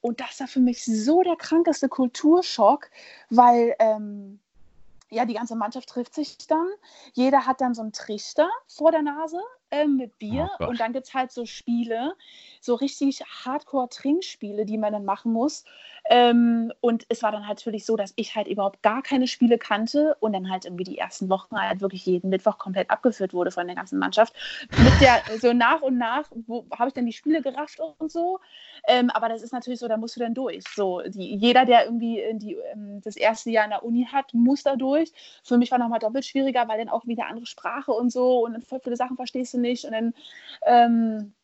Und das war für mich so der krankeste Kulturschock, weil ähm, ja, die ganze Mannschaft trifft sich dann. Jeder hat dann so einen Trichter vor der Nase ähm, mit Bier. Oh und dann gibt es halt so Spiele, so richtig Hardcore-Trinkspiele, die man dann machen muss. Ähm, und es war dann halt natürlich so, dass ich halt überhaupt gar keine Spiele kannte und dann halt irgendwie die ersten Wochen halt wirklich jeden Mittwoch komplett abgeführt wurde von der ganzen Mannschaft. Mit der, so nach und nach, wo habe ich dann die Spiele gerafft und so. Ähm, aber das ist natürlich so, da musst du dann durch. So, die, jeder, der irgendwie die, ähm, das erste Jahr in der Uni hat, muss da durch. Für mich war nochmal doppelt schwieriger, weil dann auch wieder andere Sprache und so und dann voll viele Sachen verstehst du nicht und dann ähm,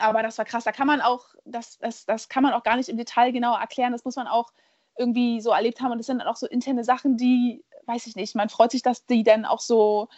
aber das war krass. Da kann man auch, das, das, das kann man auch gar nicht im Detail genau erklären. Das muss man auch irgendwie so erlebt haben. Und das sind dann auch so interne Sachen, die, weiß ich nicht, man freut sich, dass die dann auch so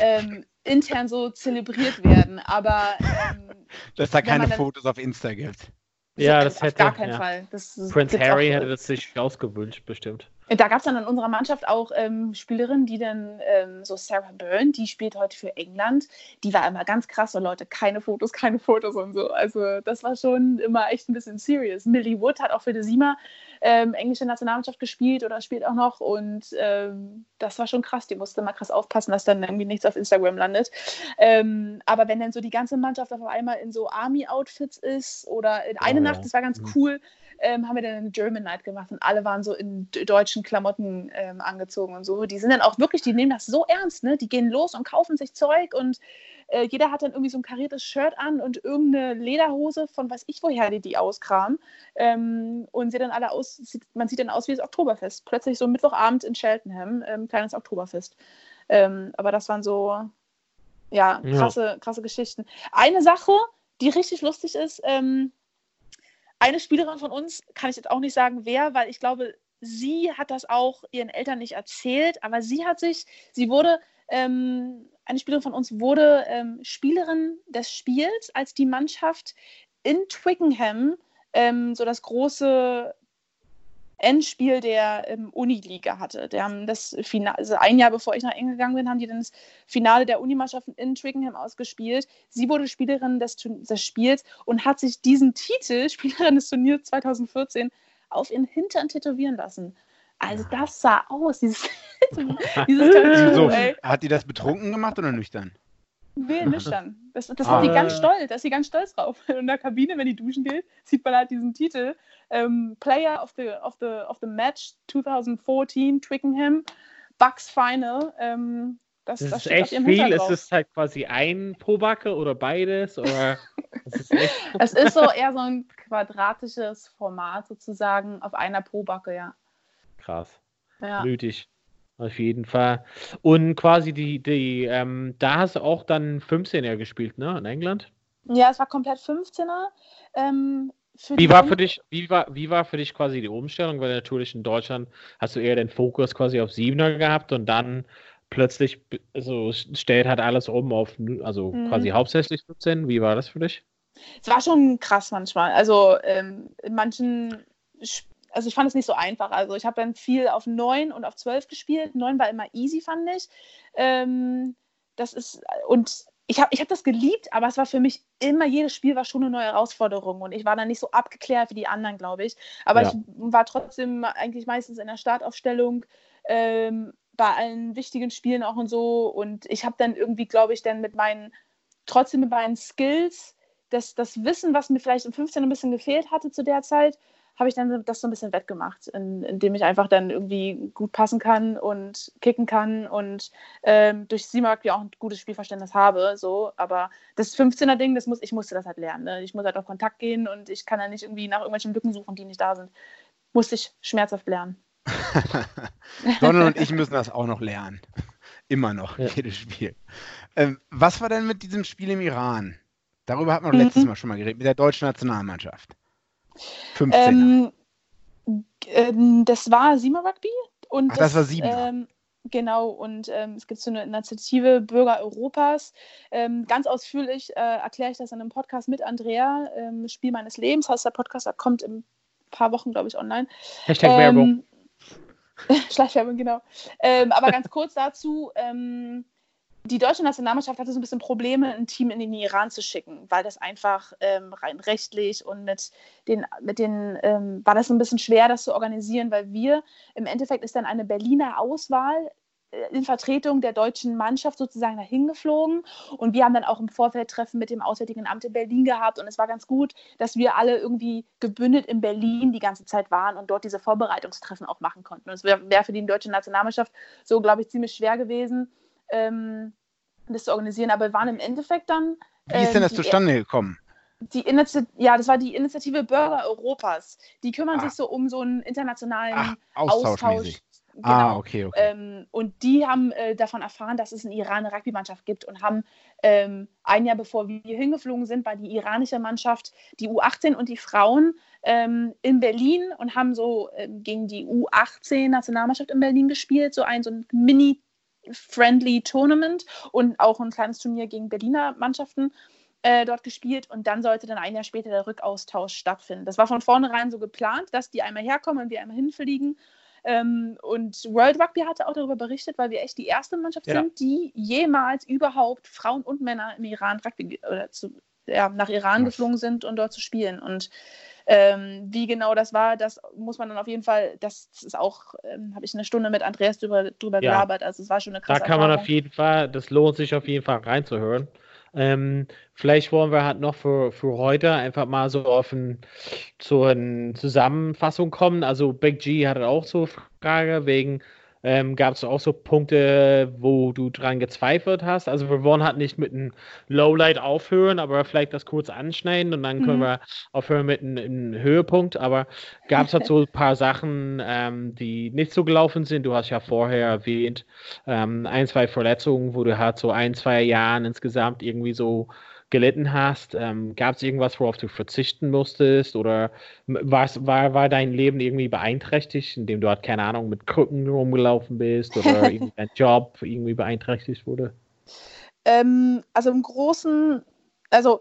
ähm, intern so zelebriert werden. Aber ähm, Dass da keine dann- Fotos auf Insta gibt. Ja, das auf hätte- gar keinen ja. Fall. Das, das Prince Harry hätte das sich ausgewünscht, bestimmt. Da gab es dann in unserer Mannschaft auch ähm, Spielerinnen, die dann, ähm, so Sarah Byrne, die spielt heute für England, die war immer ganz krass, so Leute, keine Fotos, keine Fotos und so. Also das war schon immer echt ein bisschen serious. Millie Wood hat auch für die Sima ähm, englische Nationalmannschaft gespielt oder spielt auch noch und ähm, das war schon krass. Die musste mal krass aufpassen, dass dann irgendwie nichts auf Instagram landet. Ähm, aber wenn dann so die ganze Mannschaft auf einmal in so Army-Outfits ist oder in eine Oh, Nacht, das war ganz Mhm. cool, ähm, haben wir dann eine German Night gemacht und alle waren so in deutschen Klamotten ähm, angezogen und so. Die sind dann auch wirklich, die nehmen das so ernst, ne? Die gehen los und kaufen sich Zeug und äh, jeder hat dann irgendwie so ein kariertes Shirt an und irgendeine Lederhose von weiß ich woher die die auskramen. Ähm, und sie dann alle aus, sieht, man sieht dann aus wie das Oktoberfest. Plötzlich so Mittwochabend in Cheltenham, ähm, kleines Oktoberfest. Ähm, aber das waren so, ja, Ja. krasse, krasse Geschichten. Eine Sache, die richtig lustig ist, ähm, eine Spielerin von uns, kann ich jetzt auch nicht sagen, wer, weil ich glaube, sie hat das auch ihren Eltern nicht erzählt, aber sie hat sich, sie wurde, ähm, eine Spielerin von uns wurde ähm, Spielerin des Spiels, als die Mannschaft in Twickenham ähm, so das große Endspiel der ähm, Uniliga hatte. Die haben das Finale, also ein Jahr bevor ich nach England gegangen bin, haben die dann das Finale der Unimannschaften in Twickenham ausgespielt. Sie wurde Spielerin des, des Spiels und hat sich diesen Titel, Spielerin des Turniers 2014, auf ihren Hintern tätowieren lassen. Also das sah aus, dieses, dieses Tattoo, So, hat die das betrunken gemacht oder nüchtern? Nee, nüchtern. Das, das Ah. ist sie ganz stolz, da ist sie ganz stolz drauf. In der Kabine, wenn die duschen geht, sieht man halt diesen Titel. Ähm, Player of the, of, the, of the Match 2014, Twickenham, Bucks Final. Ähm, das, Das, das ist auf echt viel. Ist es halt quasi ein Pobacke oder beides? Oder ist Es ist so eher so ein quadratisches Format sozusagen auf einer Probacke, ja. krass. ja. Nötig. Auf jeden Fall. Und quasi die, die, ähm, da hast du auch dann 15er gespielt, ne? In England? Ja, es war komplett 15er. Ähm, Wie war für dich, wie war, wie war für dich quasi die Umstellung? Weil natürlich in Deutschland hast du eher den Fokus quasi auf Siebener gehabt und dann plötzlich also stellt halt alles um auf also Mhm. quasi hauptsächlich 15. Wie war das für dich? Es war schon krass manchmal. Also ähm, in manchen, Sp- also ich fand es nicht so einfach. Also ich habe dann viel auf 9 und auf 12 gespielt. 9 war immer easy, fand ich. Ähm, das ist, und ich habe ich hab das geliebt, aber es war für mich immer, jedes Spiel war schon eine neue Herausforderung und ich war dann nicht so abgeklärt wie die anderen, glaube ich. Aber Ja. ich war trotzdem eigentlich meistens in der Startaufstellung. Ähm, bei allen wichtigen Spielen auch und so. Und ich habe dann irgendwie, glaube ich, dann mit meinen, trotzdem mit meinen Skills das, das Wissen, was mir vielleicht im 15 ein bisschen gefehlt hatte zu der Zeit, habe ich dann das so ein bisschen wettgemacht, in, indem ich einfach dann irgendwie gut passen kann und kicken kann und ähm, durch CMAC ja auch ein gutes Spielverständnis habe. So. Aber das 15er-Ding, das muss, ich musste das halt lernen. Ne? Ich muss halt auf Kontakt gehen und ich kann ja nicht irgendwie nach irgendwelchen Lücken suchen, die nicht da sind. Musste ich schmerzhaft lernen. Donald und ich müssen das auch noch lernen. Immer noch, Ja. jedes Spiel. Ähm, was war denn mit diesem Spiel im Iran? Darüber hat man Mhm. letztes Mal schon mal geredet, mit der deutschen Nationalmannschaft. 15er. Ähm, Ähm, das war Sima Rugby. Und Ach, das war Siebener. Ähm, genau, und ähm, es gibt so eine Initiative Bürger Europas. Ähm, ganz ausführlich äh, erkläre ich das in einem Podcast mit Andrea, ähm, Spiel meines Lebens heißt der Podcast, der kommt in ein paar Wochen, glaube ich, online. Hashtag Werbung. Schleichwerbung, genau. Ähm, aber ganz kurz dazu, ähm, die deutsche Nationalmannschaft hatte so ein bisschen Probleme, ein Team in den Iran zu schicken, weil das einfach ähm, rein rechtlich und mit den, mit den ähm, war das ein bisschen schwer, das zu organisieren, weil wir im Endeffekt ist dann eine Berliner Auswahl äh, in Vertretung der deutschen Mannschaft sozusagen dahin geflogen. Und wir haben dann auch im Vorfeld Treffen mit dem Auswärtigen Amt in Berlin gehabt. Und es war ganz gut, dass wir alle irgendwie gebündelt in Berlin die ganze Zeit waren und dort diese Vorbereitungstreffen auch machen konnten. Und es wäre wär für die deutsche Nationalmannschaft so, glaube ich, ziemlich schwer gewesen, ähm, das zu organisieren. Aber wir waren im Endeffekt dann. Wie ist denn das ähm, zustande gekommen? Die Initiative, ja, das war die Initiative Bürger Europas. Die kümmern Ah. sich so um so einen internationalen Ach, Austausch. austauschmäßig. Genau. Ah, okay, okay. Ähm, und die haben äh, davon erfahren, dass es in Iran eine Rugby-Mannschaft gibt und haben ähm, ein Jahr bevor wir hier hingeflogen sind, war die iranische Mannschaft, die U18 und die Frauen ähm, in Berlin und haben so ähm, gegen die U18-Nationalmannschaft in Berlin gespielt, so ein, so ein Mini-Friendly Tournament und auch ein kleines Turnier gegen Berliner Mannschaften äh, dort gespielt und dann sollte dann ein Jahr später der Rückaustausch stattfinden. Das war von vornherein so geplant, dass die einmal herkommen und wir einmal hinfliegen. Ähm, und World Rugby hatte auch darüber berichtet, weil wir echt die erste Mannschaft Ja. sind, die jemals überhaupt Frauen und Männer im Iran Rugby oder zu, ja, nach Iran Was? geflogen sind und dort zu spielen. Und ähm, wie genau das war, das muss man dann auf jeden Fall, das ist auch, ähm, habe ich eine Stunde mit Andreas drüber, drüber Ja. gelabert. Also es war schon eine Da krasse kann man Erfahrung. auf jeden Fall, das lohnt sich auf jeden Fall reinzuhören. Ähm, vielleicht wollen wir halt noch für, für heute einfach mal so auf ein, zu einer Zusammenfassung kommen. Also Big G hatte auch so eine Frage wegen, ähm, gab es auch so Punkte, wo du dran gezweifelt hast? Also wir wollen halt nicht mit einem Lowlight aufhören, aber vielleicht das kurz anschneiden und dann können Mhm. wir aufhören mit einem, einem Höhepunkt. Aber gab es halt so ein paar Sachen, ähm, die nicht so gelaufen sind? Du hast ja vorher erwähnt, ähm, ein, zwei Verletzungen, wo du halt so ein, zwei Jahren insgesamt irgendwie so gelitten hast. Ähm, Gab es irgendwas, worauf du verzichten musstest? Oder war, war dein Leben irgendwie beeinträchtigt, indem du halt, keine Ahnung, mit Krücken rumgelaufen bist oder dein Job irgendwie beeinträchtigt wurde? Ähm, also im Großen, also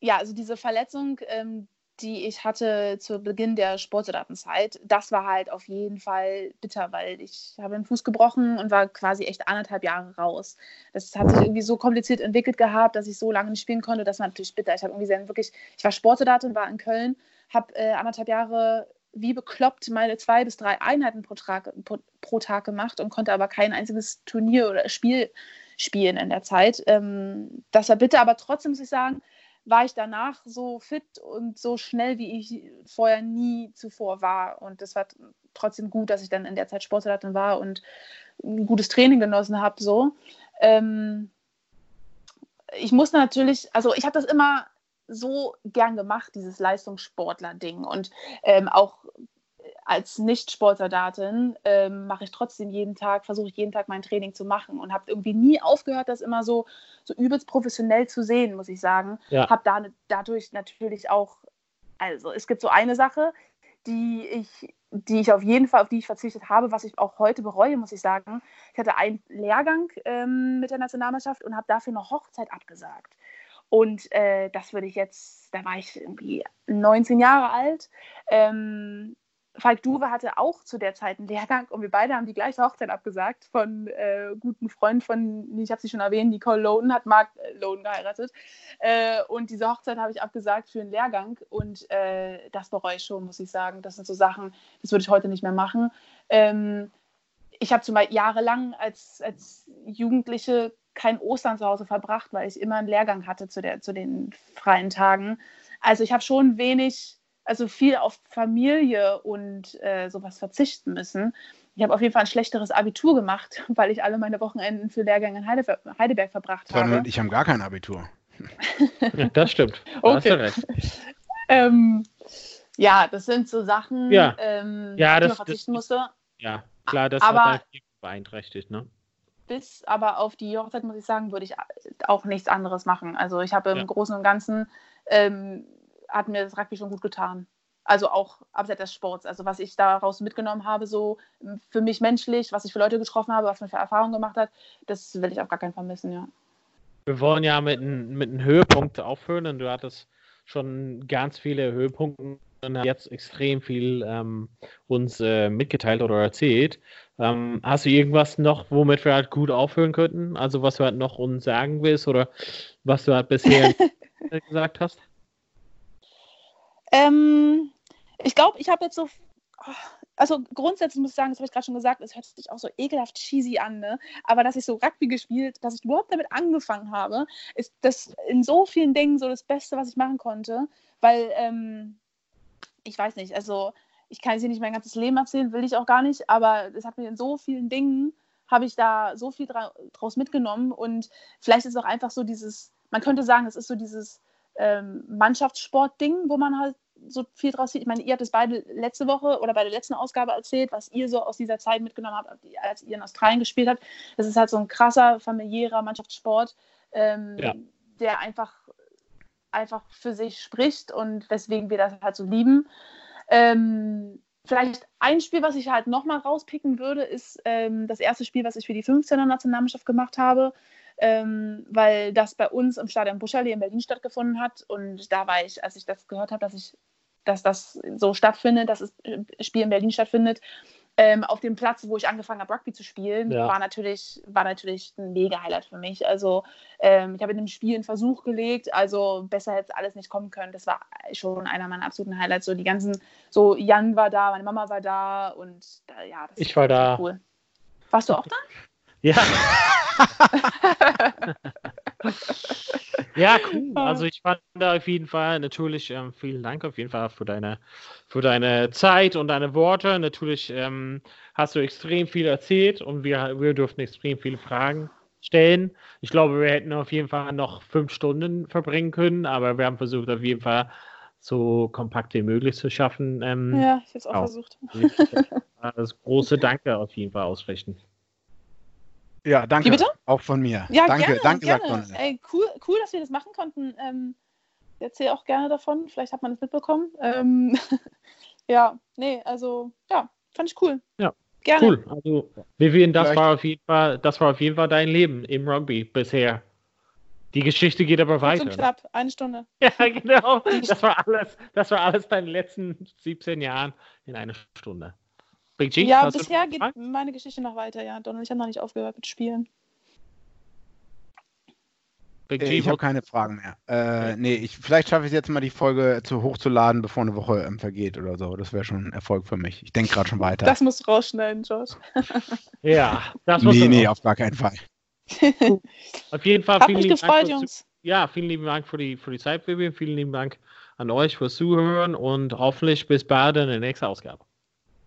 ja, also diese Verletzung, ähm, die ich hatte zu Beginn der Sportsoldatenzeit, das war halt auf jeden Fall bitter, weil ich habe den Fuß gebrochen und war quasi echt anderthalb Jahre raus. Das hat sich irgendwie so kompliziert entwickelt gehabt, dass ich so lange nicht spielen konnte. Das war natürlich bitter. Ich habe irgendwie sehr, wirklich, ich war Sportsoldatin, war in Köln, habe äh, anderthalb Jahre wie bekloppt meine zwei bis drei Einheiten pro Tag, pro, pro Tag gemacht und konnte aber kein einziges Turnier oder Spiel spielen in der Zeit. Ähm, das war bitter, aber trotzdem muss ich sagen, war ich danach so fit und so schnell, wie ich vorher nie zuvor war. Und das war trotzdem gut, dass ich dann in der Zeit Sportsoldatin war und ein gutes Training genossen habe. So. Ähm, ich musste natürlich, also ich habe das immer so gern gemacht, dieses Leistungssportler-Ding. Und ähm, auch als Nicht-Sportsoldatin ähm, mache ich trotzdem jeden Tag, versuche ich jeden Tag mein Training zu machen und habe irgendwie nie aufgehört, das immer so, so übelst professionell zu sehen, muss ich sagen. Ja. Habe da, dadurch natürlich auch, also es gibt so eine Sache, die ich, die ich auf jeden Fall, auf die ich verzichtet habe, was ich auch heute bereue, muss ich sagen. Ich hatte einen Lehrgang ähm, mit der Nationalmannschaft und habe dafür eine Hochzeit abgesagt. Und äh, das würde ich jetzt, da war ich irgendwie 19 Jahre alt. Ähm, Falk Duwe hatte auch zu der Zeit einen Lehrgang und wir beide haben die gleiche Hochzeit abgesagt von äh, guten Freunden von, ich habe sie schon erwähnt, Nicole Loden hat Mark äh, Loden geheiratet. Äh, und diese Hochzeit habe ich abgesagt für einen Lehrgang und äh, das bereue ich schon, muss ich sagen. Das sind so Sachen, das würde ich heute nicht mehr machen. Ähm, ich habe zum Beispiel jahrelang als, als Jugendliche kein Ostern zu Hause verbracht, weil ich immer einen Lehrgang hatte zu, der, zu den freien Tagen. Also ich habe schon wenig, also viel auf Familie und äh, sowas verzichten müssen. Ich habe auf jeden Fall ein schlechteres Abitur gemacht, weil ich alle meine Wochenenden für Lehrgänge in Heidelberg, Heidelberg verbracht Sondern habe. und ich habe gar kein Abitur. Ja, das stimmt. Da hast du Okay. recht. Ähm, ja, das sind so Sachen, Ja. ähm, Ja, auf die das- man verzichten das- musste. Ja, klar, das Aber- hat beeinträchtigt, ne? bis aber auf die Hochzeit, muss ich sagen, würde ich auch nichts anderes machen. Also ich habe im Ja. Großen und Ganzen, ähm, hat mir das Rugby schon gut getan. Also auch abseits des Sports. Also was ich daraus mitgenommen habe, so für mich menschlich, was ich für Leute getroffen habe, was man für Erfahrungen gemacht hat, das will ich auf gar keinen Fall missen, ja. Wir wollen ja mit, mit einem Höhepunkt aufhören und du hattest schon ganz viele Höhepunkte und jetzt extrem viel ähm, uns äh, mitgeteilt oder erzählt. Ähm, hast du irgendwas noch, womit wir halt gut aufhören könnten? Also was du halt noch uns sagen willst oder was du halt bisher gesagt hast? Ähm, ich glaube, ich habe jetzt so. Also grundsätzlich muss ich sagen, das habe ich gerade schon gesagt, es hört sich auch so ekelhaft cheesy an, ne? Aber dass ich so Rugby gespielt, dass ich überhaupt damit angefangen habe, ist das in so vielen Dingen so das Beste, was ich machen konnte. Weil, ähm, ich weiß nicht, also ich kann jetzt hier nicht mein ganzes Leben erzählen, will ich auch gar nicht, aber es hat mir in so vielen Dingen, habe ich da so viel dra draus mitgenommen und vielleicht ist es auch einfach so dieses, man könnte sagen, es ist so dieses ähm, Mannschaftssport-Ding, wo man halt so viel draus sieht. Ich meine, ihr habt es beide letzte Woche oder bei der letzten Ausgabe erzählt, was ihr so aus dieser Zeit mitgenommen habt, als ihr in Australien gespielt habt. Das ist halt so ein krasser, familiärer Mannschaftssport, ähm, ja. der einfach, einfach für sich spricht und weswegen wir das halt so lieben. Ähm, vielleicht ein Spiel, was ich halt nochmal rauspicken würde, ist ähm, das erste Spiel, was ich für die 15er Nationalmannschaft gemacht habe ähm, weil das bei uns im Stadion Buscherlee in Berlin stattgefunden hat. Und da war ich, als ich das gehört habe, dass ich dass das so stattfindet, dass das Spiel in Berlin stattfindet, ähm, auf dem Platz, wo ich angefangen habe, Rugby zu spielen, ja. war, natürlich, war natürlich ein Mega-Highlight für mich. Also ähm, ich habe in dem Spiel einen Versuch gelegt, also besser hätte alles nicht kommen können. Das war schon einer meiner absoluten Highlights. So die ganzen, so Jan war da, meine Mama war da und äh, ja, das ich war da. Cool. Warst du auch da? Ja. ja, cool. Also ich fand da auf jeden Fall natürlich ähm, vielen Dank auf jeden Fall für deine für deine Zeit und deine Worte. Natürlich ähm, hast du extrem viel erzählt und wir, wir durften extrem viele Fragen stellen. Ich glaube, wir hätten auf jeden Fall noch fünf Stunden verbringen können, aber wir haben versucht auf jeden Fall so kompakt wie möglich zu schaffen. Ähm, ja, ich habe es auch, auch versucht. Das große Danke auf jeden Fall ausrichten. Ja, danke. Wie bitte? Auch von mir. Ja, danke, gerne, danke, gerne. sagt Ey, cool, cool, dass wir das machen konnten. Ähm, erzähle auch gerne davon. Vielleicht hat man es mitbekommen. Ähm, ja, nee, also ja, fand ich cool. Ja. Gerne. Cool. Also, Vivian, das war auf jeden Fall, das war auf jeden Fall dein Leben im Rugby bisher. Die Geschichte geht aber weiter. So knapp, eine Stunde. Ja, genau. Das war alles, das war alles deine letzten 17 Jahren in einer Stunde. Big G? Ja, bisher geht meine Geschichte noch weiter, ja. Donald, ich habe noch nicht aufgehört mit Spielen. Big G, ich habe keine Fragen mehr. Äh, nee, ich, vielleicht schaffe ich es jetzt mal, die Folge zu hochzuladen, bevor eine Woche ähm, vergeht oder so. Das wäre schon ein Erfolg für mich. Ich denke gerade schon weiter. Das musst du rausschneiden, Josh. ja, das muss Nee, nee, auf gar keinen Fall. auf jeden Fall. Hat vielen mich lieben gefreut, Dank Jungs. Ja, vielen lieben Dank für die, für die Zeit, Vivian. Vielen lieben Dank an euch fürs Zuhören und hoffentlich bis bald in der nächsten Ausgabe.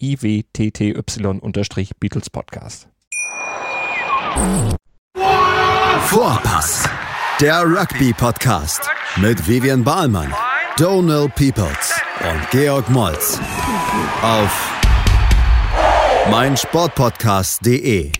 iwtty-Beatles Podcast. Vorpass, der Rugby-Podcast mit Vivian Bahlmann, Donal Peoples und Georg Moltz auf meinsportpodcast.de.